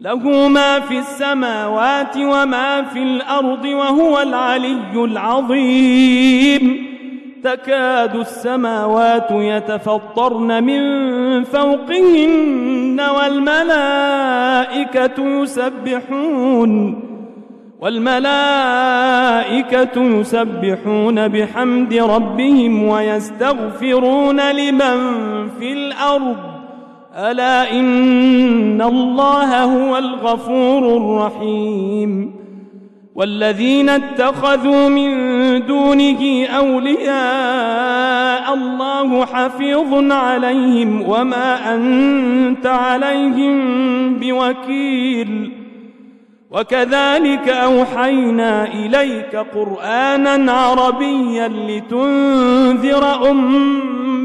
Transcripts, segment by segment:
له ما في السماوات وما في الأرض وهو العلي العظيم. تكاد السماوات يتفطرن من فوقهن والملائكة يسبحون والملائكة يسبحون بحمد ربهم ويستغفرون لمن في الأرض. ألا إن الله هو الغفور الرحيم والذين اتخذوا من دونه أولياء الله حفيظ عليهم وما أنت عليهم بوكيل وكذلك أوحينا إليك قرآنا عربيا لتنذر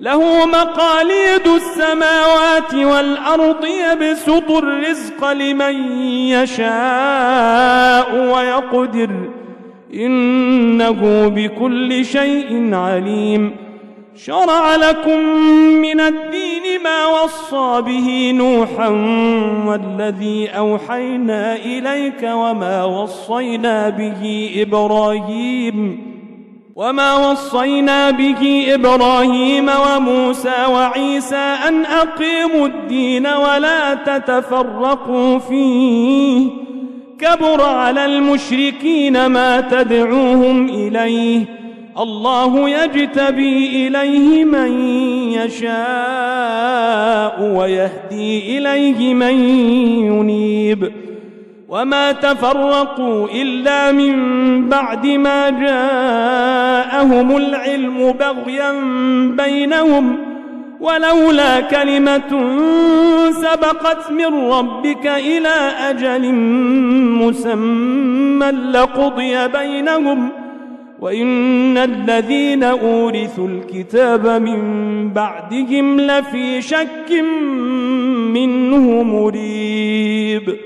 له مقاليد السماوات والأرض يبسط الرزق لمن يشاء ويقدر. إنه بكل شيء عليم. شرع لكم من الدين ما وصى به نوحا والذي أوحينا إليك وما وصينا به إبراهيم. وما وصينا به إبراهيم وموسى وعيسى أن أقيموا الدين ولا تتفرقوا فيه كبر على المشركين ما تدعوهم إليه الله يجتبي إليه من يشاء ويهدي إليه من ينيب وما تفرقوا إلا من بعد ما جاءهم العلم بغيا بينهم ولولا كلمة سبقت من ربك إلى أجل مسمى لقضي بينهم وإن الذين أورثوا الكتاب من بعدهم لفي شك منه مريب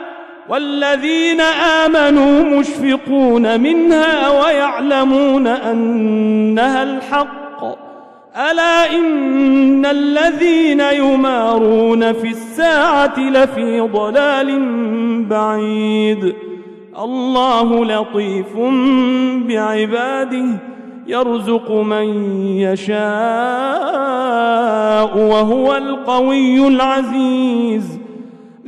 والذين آمنوا مشفقون منها ويعلمون أنها الحق. ألا إن الذين يمارون في الساعة لفي ضلال بعيد. الله لطيف بعباده يرزق من يشاء وهو القوي العزيز.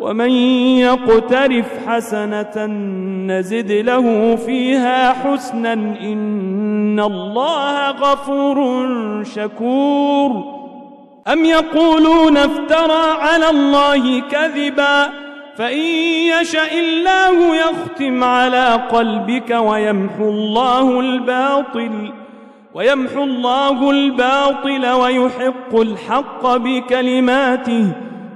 ومن يقترف حسنة نزد له فيها حسنا إن الله غفور شكور. أم يقولون افترى على الله كذبا؟ فإن يشأ الله يختم على قلبك ويمحو الله الباطل ويمحو الله الباطل ويحق الحق بكلماته.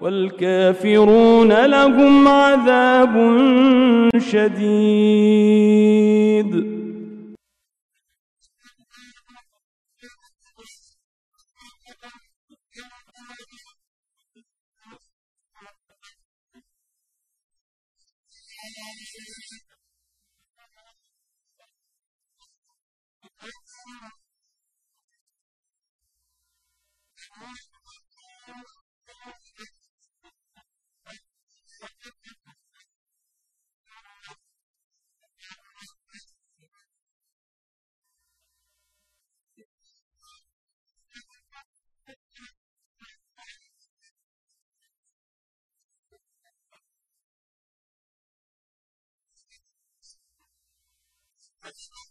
والكافرون لهم عذاب شديد. That's not